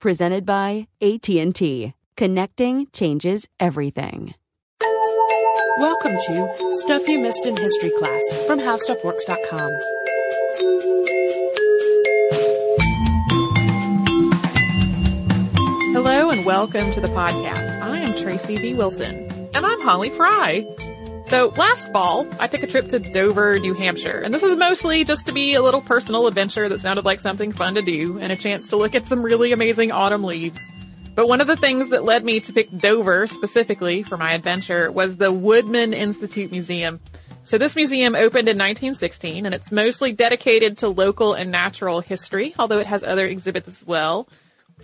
Presented by AT&T. Connecting changes everything. Welcome to Stuff You Missed in History Class from HowStuffWorks.com. Hello and welcome to the podcast. I am Tracy V. Wilson. And I'm Holly Fry. So last fall, I took a trip to Dover, New Hampshire, and this was mostly just to be a little personal adventure that sounded like something fun to do and a chance to look at some really amazing autumn leaves. But one of the things that led me to pick Dover specifically for my adventure was the Woodman Institute Museum. So this museum opened in 1916 and it's mostly dedicated to local and natural history, although it has other exhibits as well.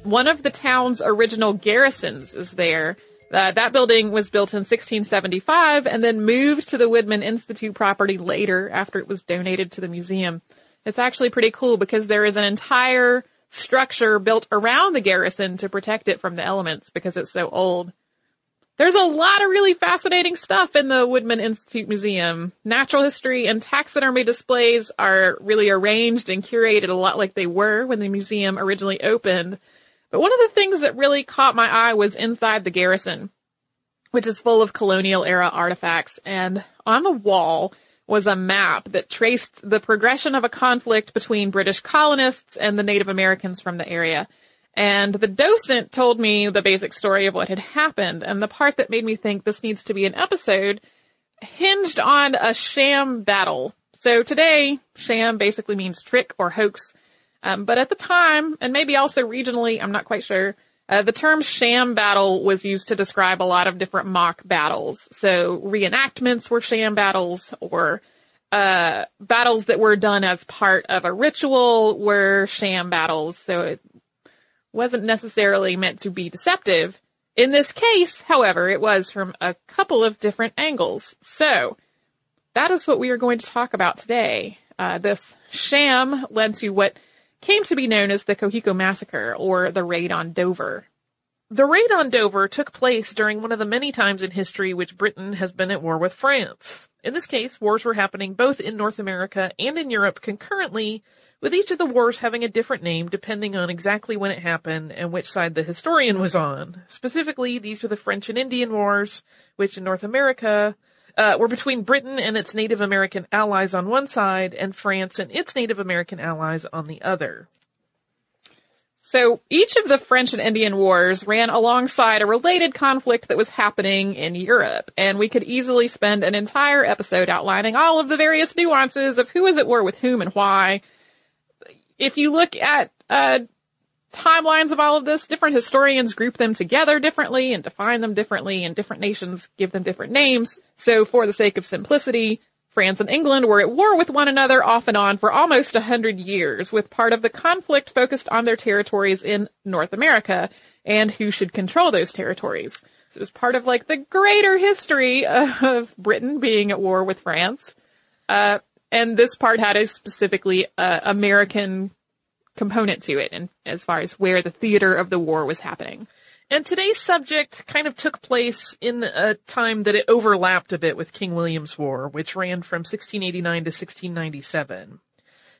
One of the town's original garrisons is there. Uh, that building was built in 1675 and then moved to the Woodman Institute property later after it was donated to the museum. It's actually pretty cool because there is an entire structure built around the garrison to protect it from the elements because it's so old. There's a lot of really fascinating stuff in the Woodman Institute Museum. Natural history and taxidermy displays are really arranged and curated a lot like they were when the museum originally opened. But one of the things that really caught my eye was inside the garrison, which is full of colonial era artifacts. And on the wall was a map that traced the progression of a conflict between British colonists and the Native Americans from the area. And the docent told me the basic story of what had happened. And the part that made me think this needs to be an episode hinged on a sham battle. So today, sham basically means trick or hoax. Um, but at the time, and maybe also regionally, I'm not quite sure, uh, the term sham battle was used to describe a lot of different mock battles. So reenactments were sham battles or, uh, battles that were done as part of a ritual were sham battles. So it wasn't necessarily meant to be deceptive. In this case, however, it was from a couple of different angles. So that is what we are going to talk about today. Uh, this sham led to what came to be known as the Cocheco Massacre or the Raid on Dover. The raid on Dover took place during one of the many times in history which Britain has been at war with France. In this case, wars were happening both in North America and in Europe concurrently, with each of the wars having a different name depending on exactly when it happened and which side the historian was on. Specifically, these were the French and Indian Wars, which in North America uh, were between Britain and its Native American allies on one side and France and its Native American allies on the other. So each of the French and Indian Wars ran alongside a related conflict that was happening in Europe, and we could easily spend an entire episode outlining all of the various nuances of who is at war with whom and why. If you look at uh, timelines of all of this, different historians group them together differently and define them differently, and different nations give them different names. So for the sake of simplicity, France and England were at war with one another off and on for almost a hundred years, with part of the conflict focused on their territories in North America and who should control those territories. So it was part of like the greater history of Britain being at war with France. Uh, and this part had a specifically uh, American component to it, and as far as where the theater of the war was happening. And today's subject kind of took place in a time that it overlapped a bit with King William's War, which ran from 1689 to 1697.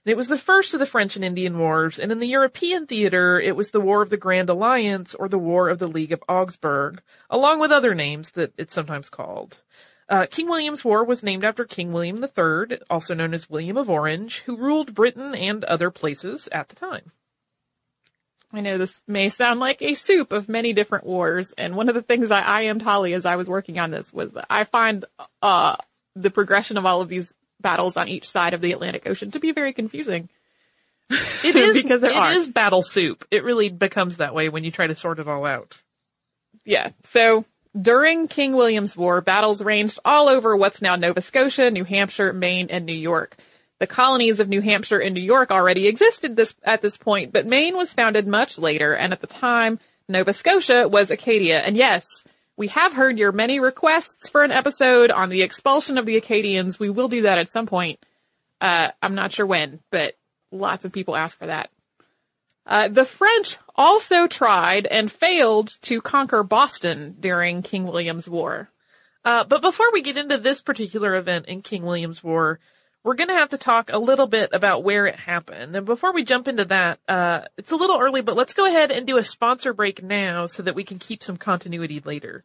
And it was the first of the French and Indian Wars, and in the European theater, it was the War of the Grand Alliance or the War of the League of Augsburg, along with other names that it's sometimes called. Uh, King William's War was named after King William III, also known as William of Orange, who ruled Britain and other places at the time. I know this may sound like a soup of many different wars, and one of the things I, I am Holly as I was working on this was that I find uh, the progression of all of these battles on each side of the Atlantic Ocean to be very confusing. It is Because there it are. is battle soup. It really becomes that way when you try to sort it all out. Yeah. So during King William's War, battles ranged all over what's now Nova Scotia, New Hampshire, Maine, and New York. The colonies of New Hampshire and New York already existed this, at this point, but Maine was founded much later, and at the time, Nova Scotia was Acadia. And yes, we have heard your many requests for an episode on the expulsion of the Acadians. We will do that at some point. Uh, I'm not sure when, but lots of people ask for that. Uh, the French also tried and failed to conquer Boston during King William's War. Uh, but before we get into this particular event in King William's War, we're going to have to talk a little bit about where it happened. And before we jump into that, uh, it's a little early, but let's go ahead and do a sponsor break now so that we can keep some continuity later.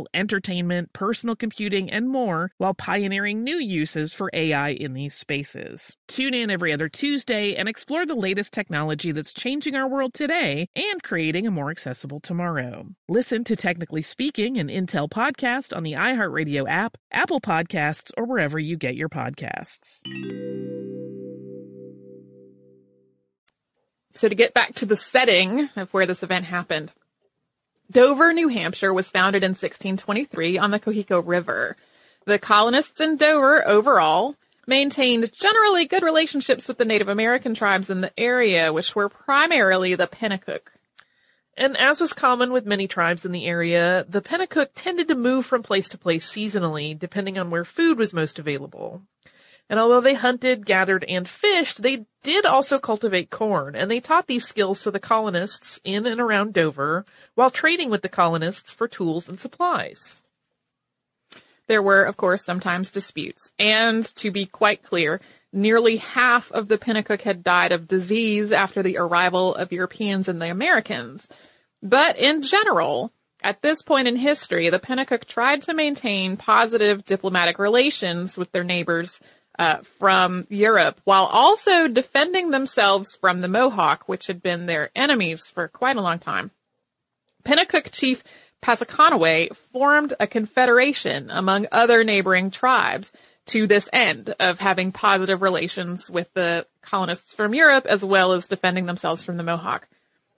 entertainment, personal computing, and more while pioneering new uses for AI in these spaces. Tune in every other Tuesday and explore the latest technology that's changing our world today and creating a more accessible tomorrow. Listen to Technically Speaking, an Intel podcast on the iHeartRadio app, Apple Podcasts, or wherever you get your podcasts. So to get back to the setting of where this event happened, Dover, New Hampshire was founded in 1623 on the Cocheco River. The colonists in Dover overall maintained generally good relationships with the Native American tribes in the area, which were primarily the Pennacook. And as was common with many tribes in the area, the Pennacook tended to move from place to place seasonally, depending on where food was most available. And although they hunted, gathered, and fished, they did also cultivate corn, and they taught these skills to the colonists in and around Dover while trading with the colonists for tools and supplies. There were, of course, sometimes disputes. And to be quite clear, nearly half of the Pennacook had died of disease after the arrival of Europeans and the Americans. But in general, at this point in history, the Pennacook tried to maintain positive diplomatic relations with their neighbors uh, from Europe while also defending themselves from the Mohawk, which had been their enemies for quite a long time. Pennacook chief Passaconaway formed a confederation among other neighboring tribes to this end of having positive relations with the colonists from Europe as well as defending themselves from the Mohawk.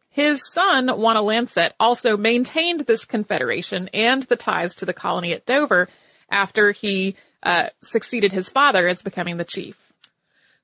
His son, Wanalancet, also maintained this confederation and the ties to the colony at Dover after he uh, succeeded his father as becoming the chief.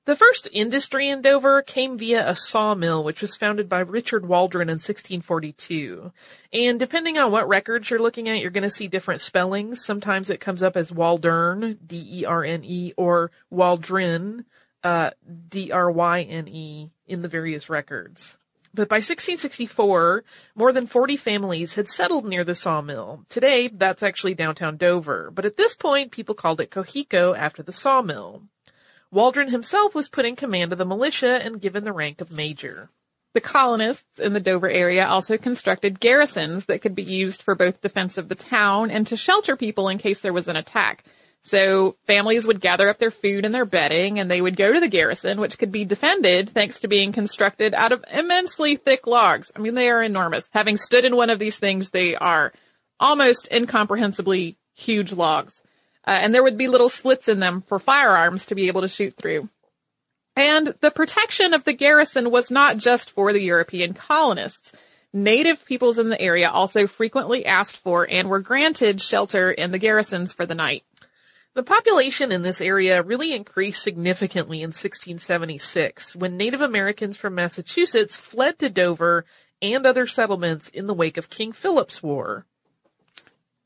The first industry in Dover came via a sawmill, which was founded by Richard Waldron in 1642. And depending on what records you're looking at, you're going to see different spellings. Sometimes it comes up as Waldern, D-E-R-N-E, or Waldrin, uh, D-R-Y-N-E, in the various records. But by 1664, more than 40 families had settled near the sawmill. Today, that's actually downtown Dover, but at this point, people called it Cocheco after the sawmill. Waldron himself was put in command of the militia and given the rank of major. The colonists in the Dover area also constructed garrisons that could be used for both defense of the town and to shelter people in case there was an attack. So families would gather up their food and their bedding and they would go to the garrison, which could be defended thanks to being constructed out of immensely thick logs. I mean, they are enormous. Having stood in one of these things, they are almost incomprehensibly huge logs. Uh, and there would be little slits in them for firearms to be able to shoot through. And the protection of the garrison was not just for the European colonists. Native peoples in the area also frequently asked for and were granted shelter in the garrisons for the night. The population in this area really increased significantly in 1676 when Native Americans from Massachusetts fled to Dover and other settlements in the wake of King Philip's War.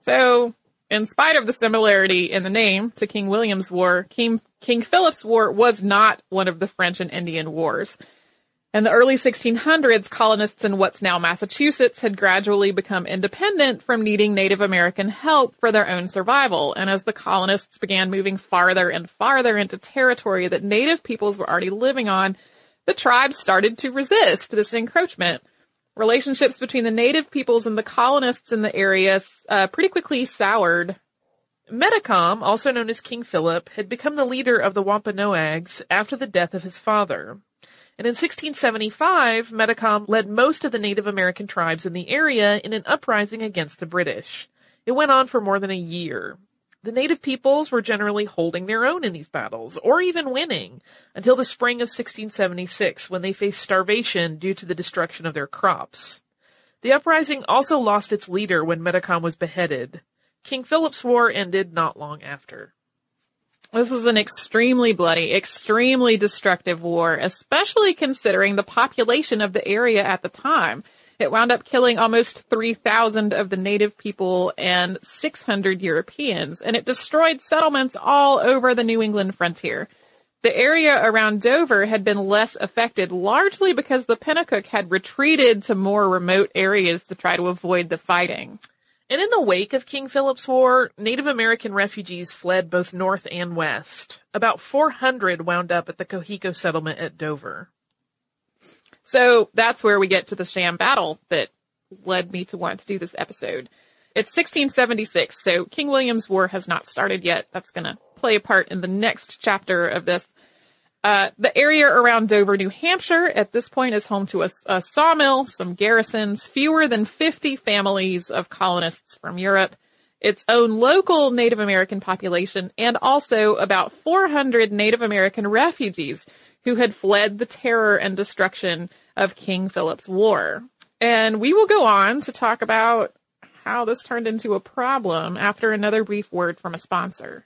So, in spite of the similarity in the name to King William's War, King, King Philip's War was not one of the French and Indian Wars. In the early 1600s, colonists in what's now Massachusetts had gradually become independent from needing Native American help for their own survival. And as the colonists began moving farther and farther into territory that Native peoples were already living on, the tribes started to resist this encroachment. Relationships between the Native peoples and the colonists in the area uh, pretty quickly soured. Metacom, also known as King Philip, had become the leader of the Wampanoags after the death of his father. And in 1675, Metacom led most of the Native American tribes in the area in an uprising against the British. It went on for more than a year. The native peoples were generally holding their own in these battles, or even winning, until the spring of 1676 when they faced starvation due to the destruction of their crops. The uprising also lost its leader when Metacom was beheaded. King Philip's War ended not long after. This was an extremely bloody, extremely destructive war, especially considering the population of the area at the time. It wound up killing almost 3,000 of the native people and 600 Europeans, and it destroyed settlements all over the New England frontier. The area around Dover had been less affected largely because the Pennacook had retreated to more remote areas to try to avoid the fighting. And in the wake of King Philip's War, Native American refugees fled both north and west. About 400 wound up at the Cocheco settlement at Dover. So that's where we get to the sham battle that led me to want to do this episode. It's 1676, so King William's War has not started yet. That's gonna play a part in the next chapter of this. Uh, the area around Dover, New Hampshire at this point is home to a, a, sawmill, some garrisons, fewer than 50 families of colonists from Europe, its own local Native American population, and also about 400 Native American refugees who had fled the terror and destruction of King Philip's War. And we will go on to talk about how this turned into a problem after another brief word from a sponsor.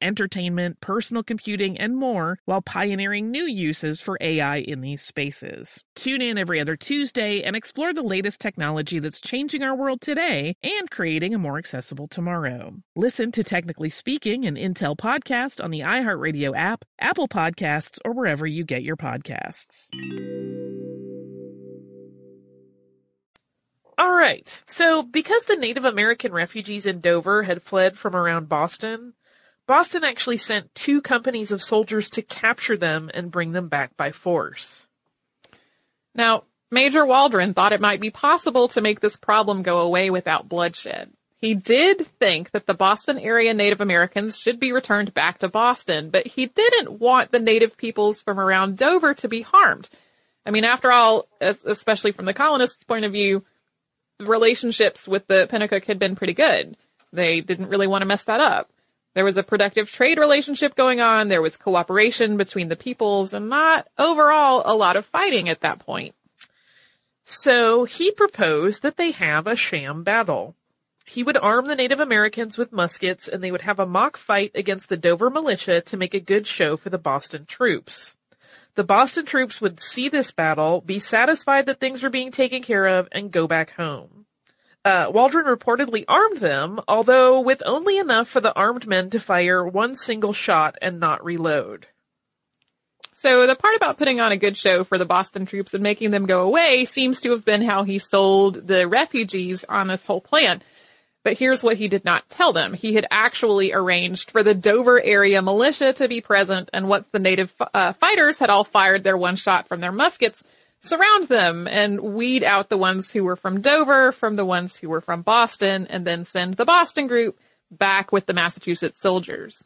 entertainment, personal computing, and more while pioneering new uses for AI in these spaces. Tune in every other Tuesday and explore the latest technology that's changing our world today and creating a more accessible tomorrow. Listen to Technically Speaking, an Intel podcast on the iHeartRadio app, Apple Podcasts, or wherever you get your podcasts. All right. So, because the Native American refugees in Dover had fled from around Boston, Boston actually sent two companies of soldiers to capture them and bring them back by force. Now, Major Waldron thought it might be possible to make this problem go away without bloodshed. He did think that the Boston area Native Americans should be returned back to Boston, but he didn't want the native peoples from around Dover to be harmed. I mean, after all, especially from the colonists' point of view, relationships with the Pennacook had been pretty good. They didn't really want to mess that up. There was a productive trade relationship going on. There was cooperation between the peoples and not overall a lot of fighting at that point. So he proposed that they have a sham battle. He would arm the Native Americans with muskets and they would have a mock fight against the Dover militia to make a good show for the Boston troops. The Boston troops would see this battle, be satisfied that things were being taken care of, and go back home. Uh, Waldron reportedly armed them, although with only enough for the armed men to fire one single shot and not reload. So the part about putting on a good show for the Boston troops and making them go away seems to have been how he sold the refugees on this whole plan. But here's what he did not tell them. He had actually arranged for the Dover area militia to be present and once the native uh, fighters had all fired their one shot from their muskets, surround them and weed out the ones who were from Dover from the ones who were from Boston and then send the Boston group back with the Massachusetts soldiers.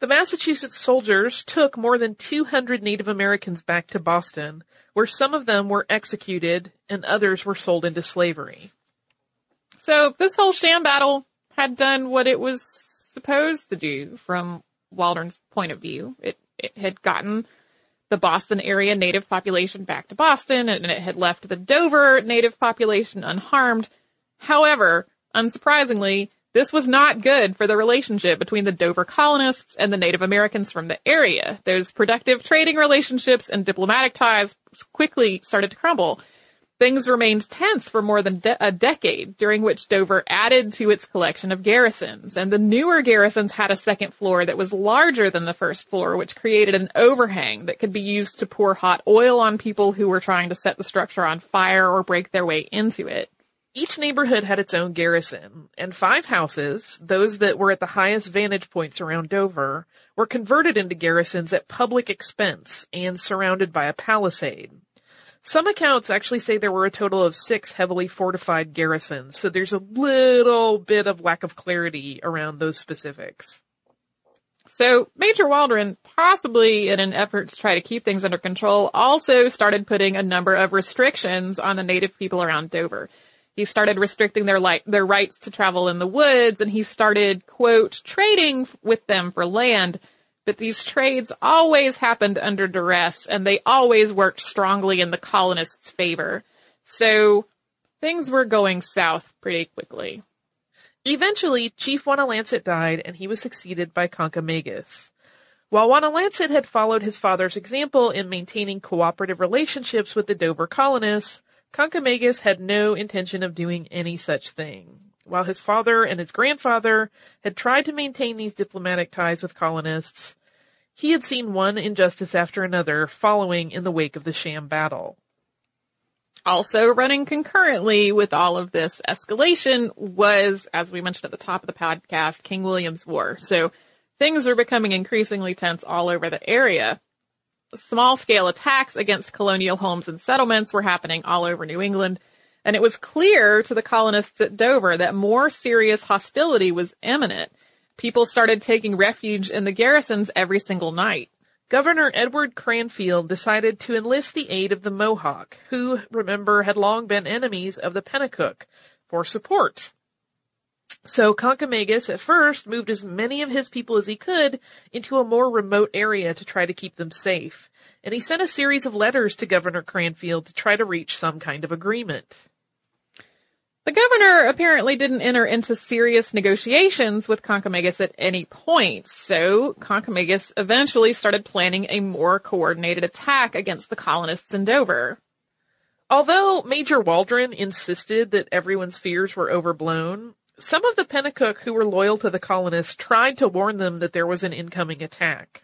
The Massachusetts soldiers took more than 200 Native Americans back to Boston, where some of them were executed and others were sold into slavery. So this whole sham battle had done what it was supposed to do from Waldron's point of view. It, it had gotten the Boston area native population back to Boston and it had left the Dover native population unharmed. However, unsurprisingly, this was not good for the relationship between the Dover colonists and the Native Americans from the area. Those productive trading relationships and diplomatic ties quickly started to crumble. Things remained tense for more than de- a decade, during which Dover added to its collection of garrisons, and the newer garrisons had a second floor that was larger than the first floor, which created an overhang that could be used to pour hot oil on people who were trying to set the structure on fire or break their way into it. Each neighborhood had its own garrison, and five houses, those that were at the highest vantage points around Dover, were converted into garrisons at public expense and surrounded by a palisade. Some accounts actually say there were a total of six heavily fortified garrisons, so there's a little bit of lack of clarity around those specifics. So Major Waldron, possibly in an effort to try to keep things under control, also started putting a number of restrictions on the native people around Dover. He started restricting their li- their rights to travel in the woods and he started, quote, trading with them for land. But these trades always happened under duress and they always worked strongly in the colonists' favor. So things were going south pretty quickly. Eventually, Chief Wanalancet died and he was succeeded by Kancamagus. While Wanalancet had followed his father's example in maintaining cooperative relationships with the Dover colonists, Kancamagus had no intention of doing any such thing. While his father and his grandfather had tried to maintain these diplomatic ties with colonists, he had seen one injustice after another following in the wake of the sham battle. Also running concurrently with all of this escalation was, as we mentioned at the top of the podcast, King William's War. So things were becoming increasingly tense all over the area. Small scale attacks against colonial homes and settlements were happening all over New England, and it was clear to the colonists at Dover that more serious hostility was imminent. People started taking refuge in the garrisons every single night. Governor Edward Cranfield decided to enlist the aid of the Mohawk, who, remember, had long been enemies of the Pennacook, for support. So Kancamagus at first moved as many of his people as he could into a more remote area to try to keep them safe. And he sent a series of letters to Governor Cranfield to try to reach some kind of agreement. The governor apparently didn't enter into serious negotiations with Kancamagus at any point, so Kancamagus eventually started planning a more coordinated attack against the colonists in Dover. Although Major Waldron insisted that everyone's fears were overblown, some of the Pennacook who were loyal to the colonists tried to warn them that there was an incoming attack.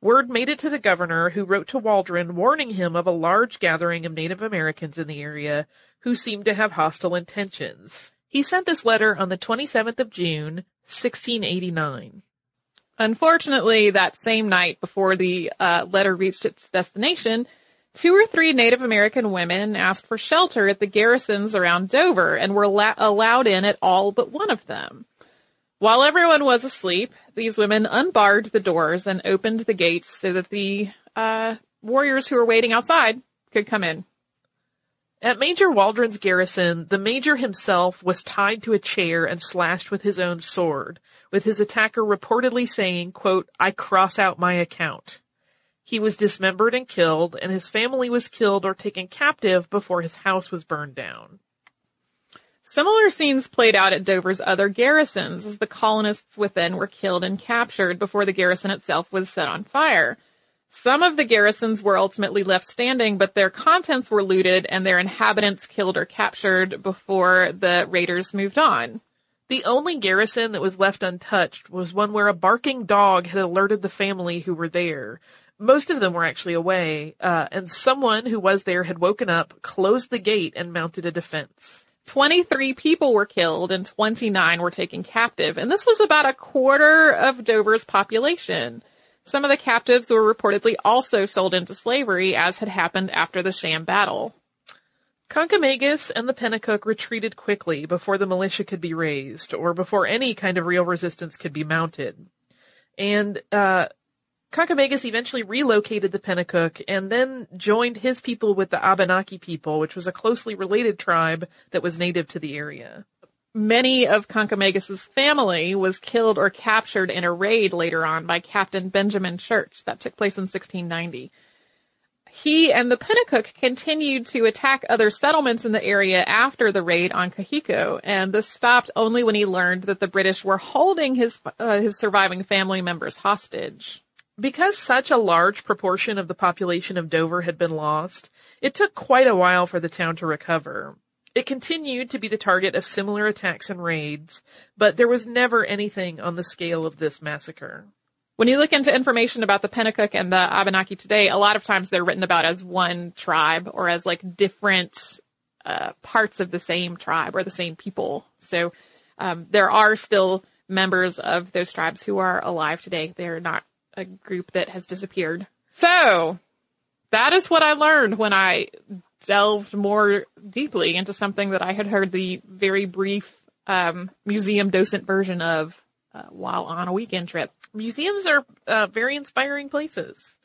Word made it to the governor, who wrote to Waldron warning him of a large gathering of Native Americans in the area who seemed to have hostile intentions. He sent this letter on the 27th of June, 1689. Unfortunately, that same night before the uh, letter reached its destination, two or three Native American women asked for shelter at the garrisons around Dover and were la- allowed in at all but one of them. While everyone was asleep, these women unbarred the doors and opened the gates so that the uh, warriors who were waiting outside could come in. At Major Waldron's garrison, the major himself was tied to a chair and slashed with his own sword, with his attacker reportedly saying, quote, I cross out my account. He was dismembered and killed, and his family was killed or taken captive before his house was burned down. Similar scenes played out at Dover's other garrisons as the colonists within were killed and captured before the garrison itself was set on fire. Some of the garrisons were ultimately left standing, but their contents were looted and their inhabitants killed or captured before the raiders moved on. The only garrison that was left untouched was one where a barking dog had alerted the family who were there. Most of them were actually away, uh, and someone who was there had woken up, closed the gate, and mounted a defense. 23 people were killed and 29 were taken captive, and this was about a quarter of Dover's population. Some of the captives were reportedly also sold into slavery, as had happened after the sham battle. Kancamagus and the Pennacook retreated quickly before the militia could be raised, or before any kind of real resistance could be mounted. And, uh, Kancamagus eventually relocated the Pennacook and then joined his people with the Abenaki people, which was a closely related tribe that was native to the area. Many of Kancamagus's family was killed or captured in a raid later on by Captain Benjamin Church that took place in 1690. He and the Pennacook continued to attack other settlements in the area after the raid on Cocheco, and this stopped only when he learned that the British were holding his uh, his surviving family members hostage. Because such a large proportion of the population of Dover had been lost, it took quite a while for the town to recover. It continued to be the target of similar attacks and raids, but there was never anything on the scale of this massacre. When you look into information about the Pennacook and the Abenaki today, a lot of times they're written about as one tribe or as like different uh, parts of the same tribe or the same people. So um, there are still members of those tribes who are alive today. They're not a group that has disappeared. So that is what I learned when I delved more deeply into something that I had heard the very brief um, museum docent version of uh, while on a weekend trip. Museums are uh, very inspiring places.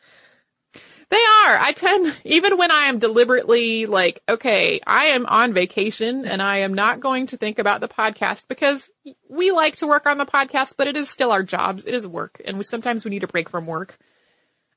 They are. I tend, even when I am deliberately like, okay, I am on vacation and I am not going to think about the podcast because we like to work on the podcast, but it is still our jobs. It is work and we, sometimes we need a break from work.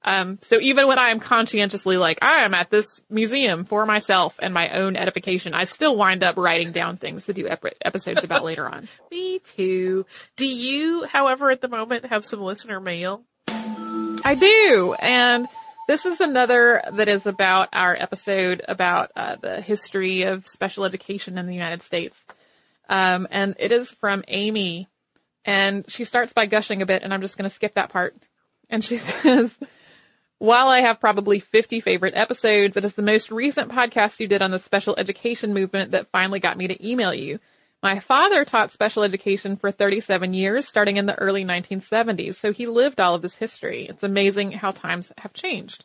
Um, so even when I am conscientiously like, I am at this museum for myself and my own edification, I still wind up writing down things to do ep- episodes about later on. Me too. Do you, however, at the moment have some listener mail? I do. And this is another that is about our episode about uh, the history of special education in the United States. Um, and it is from Amy. And she starts by gushing a bit, and I'm just going to skip that part. And she says, while I have probably 50 favorite episodes, it is the most recent podcast you did on the special education movement that finally got me to email you. My father taught special education for 37 years, starting in the early 1970s, so he lived all of this history. It's amazing how times have changed.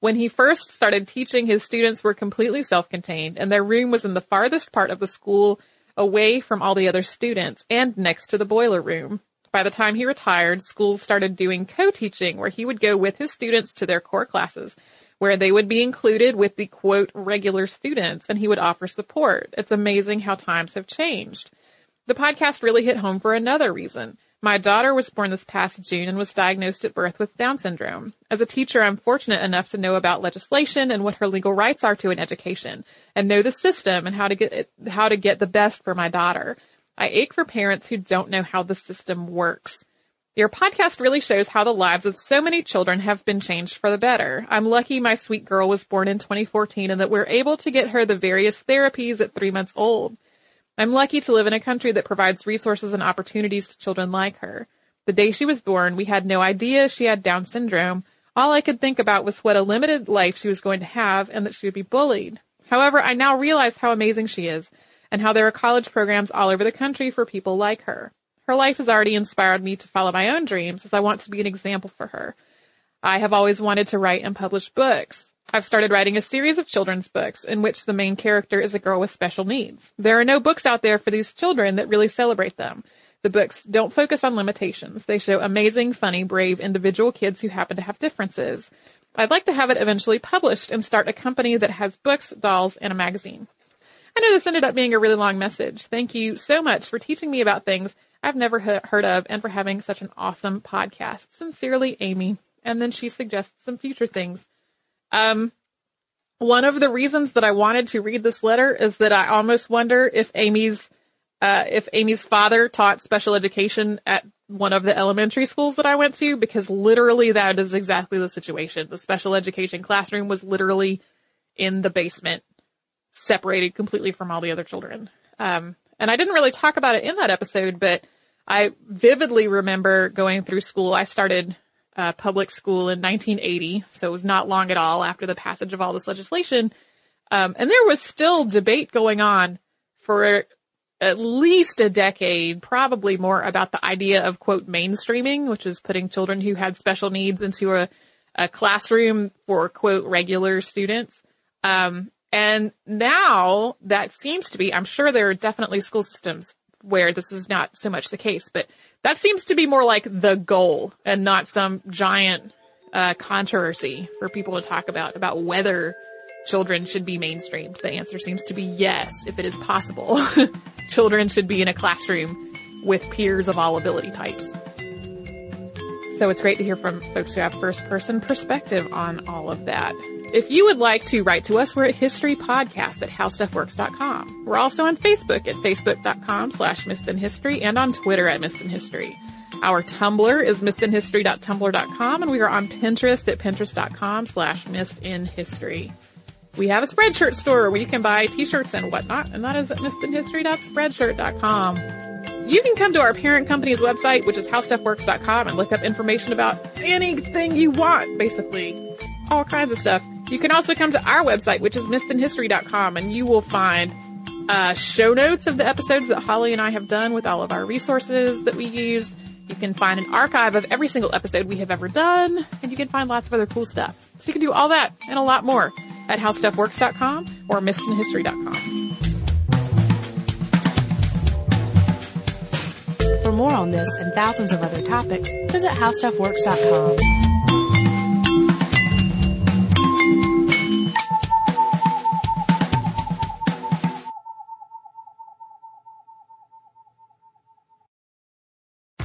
When he first started teaching, his students were completely self-contained, and their room was in the farthest part of the school, away from all the other students, and next to the boiler room. By the time he retired, schools started doing co-teaching, where he would go with his students to their core classes where they would be included with the quote regular students and he would offer support. It's amazing how times have changed. The podcast really hit home for another reason. My daughter was born this past June and was diagnosed at birth with Down syndrome. As a teacher, I'm fortunate enough to know about legislation and what her legal rights are to an education and know the system and how to get it, how to get the best for my daughter. I ache for parents who don't know how the system works. Your podcast really shows how the lives of so many children have been changed for the better. I'm lucky my sweet girl was born in 2014 and that we're able to get her the various therapies at three months old. I'm lucky to live in a country that provides resources and opportunities to children like her. The day she was born, we had no idea she had Down syndrome. All I could think about was what a limited life she was going to have and that she would be bullied. However, I now realize how amazing she is and how there are college programs all over the country for people like her. Her life has already inspired me to follow my own dreams as I want to be an example for her. I have always wanted to write and publish books. I've started writing a series of children's books in which the main character is a girl with special needs. There are no books out there for these children that really celebrate them. The books don't focus on limitations. They show amazing, funny, brave individual kids who happen to have differences. I'd like to have it eventually published and start a company that has books, dolls, and a magazine. I know this ended up being a really long message. Thank you so much for teaching me about things I've never heard of and for having such an awesome podcast. Sincerely, Amy. And then she suggests some future things. Um, one of the reasons that I wanted to read this letter is that I almost wonder if Amy's, uh, if Amy's father taught special education at one of the elementary schools that I went to, because literally that is exactly the situation. The special education classroom was literally in the basement, separated completely from all the other children. Um, and I didn't really talk about it in that episode, but I vividly remember going through school. I started uh, public school in 1980, so it was not long at all after the passage of all this legislation. Um, and there was still debate going on for at least a decade, probably more about the idea of quote mainstreaming, which is putting children who had special needs into a, a classroom for quote regular students. Um, and now that seems to be, I'm sure there are definitely school systems where this is not so much the case, but that seems to be more like the goal and not some giant uh, controversy for people to talk about about whether children should be mainstreamed. The answer seems to be yes, if it is possible. children should be in a classroom with peers of all ability types. So it's great to hear from folks who have first person perspective on all of that. If you would like to write to us, we're at historypodcast at howstuffworks.com. We're also on Facebook at facebook.com slash missedinhistory and on Twitter at missedinhistory. Our Tumblr is missedinhistory.tumblr.com and we are on Pinterest at pinterest.com slash missedinhistory. We have a Spreadshirt store where you can buy t-shirts and whatnot, and that is at missedinhistory.spreadshirt.com. You can come to our parent company's website, which is howstuffworks.com, and look up information about anything you want, basically. All kinds of stuff. You can also come to our website, which is missedinhistory.com, and you will find uh, show notes of the episodes that Holly and I have done with all of our resources that we used. You can find an archive of every single episode we have ever done, and you can find lots of other cool stuff. So you can do all that and a lot more at howstuffworks.com or missedinhistory.com. For more on this and thousands of other topics, visit howstuffworks.com.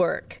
Network.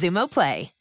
Xumo Play.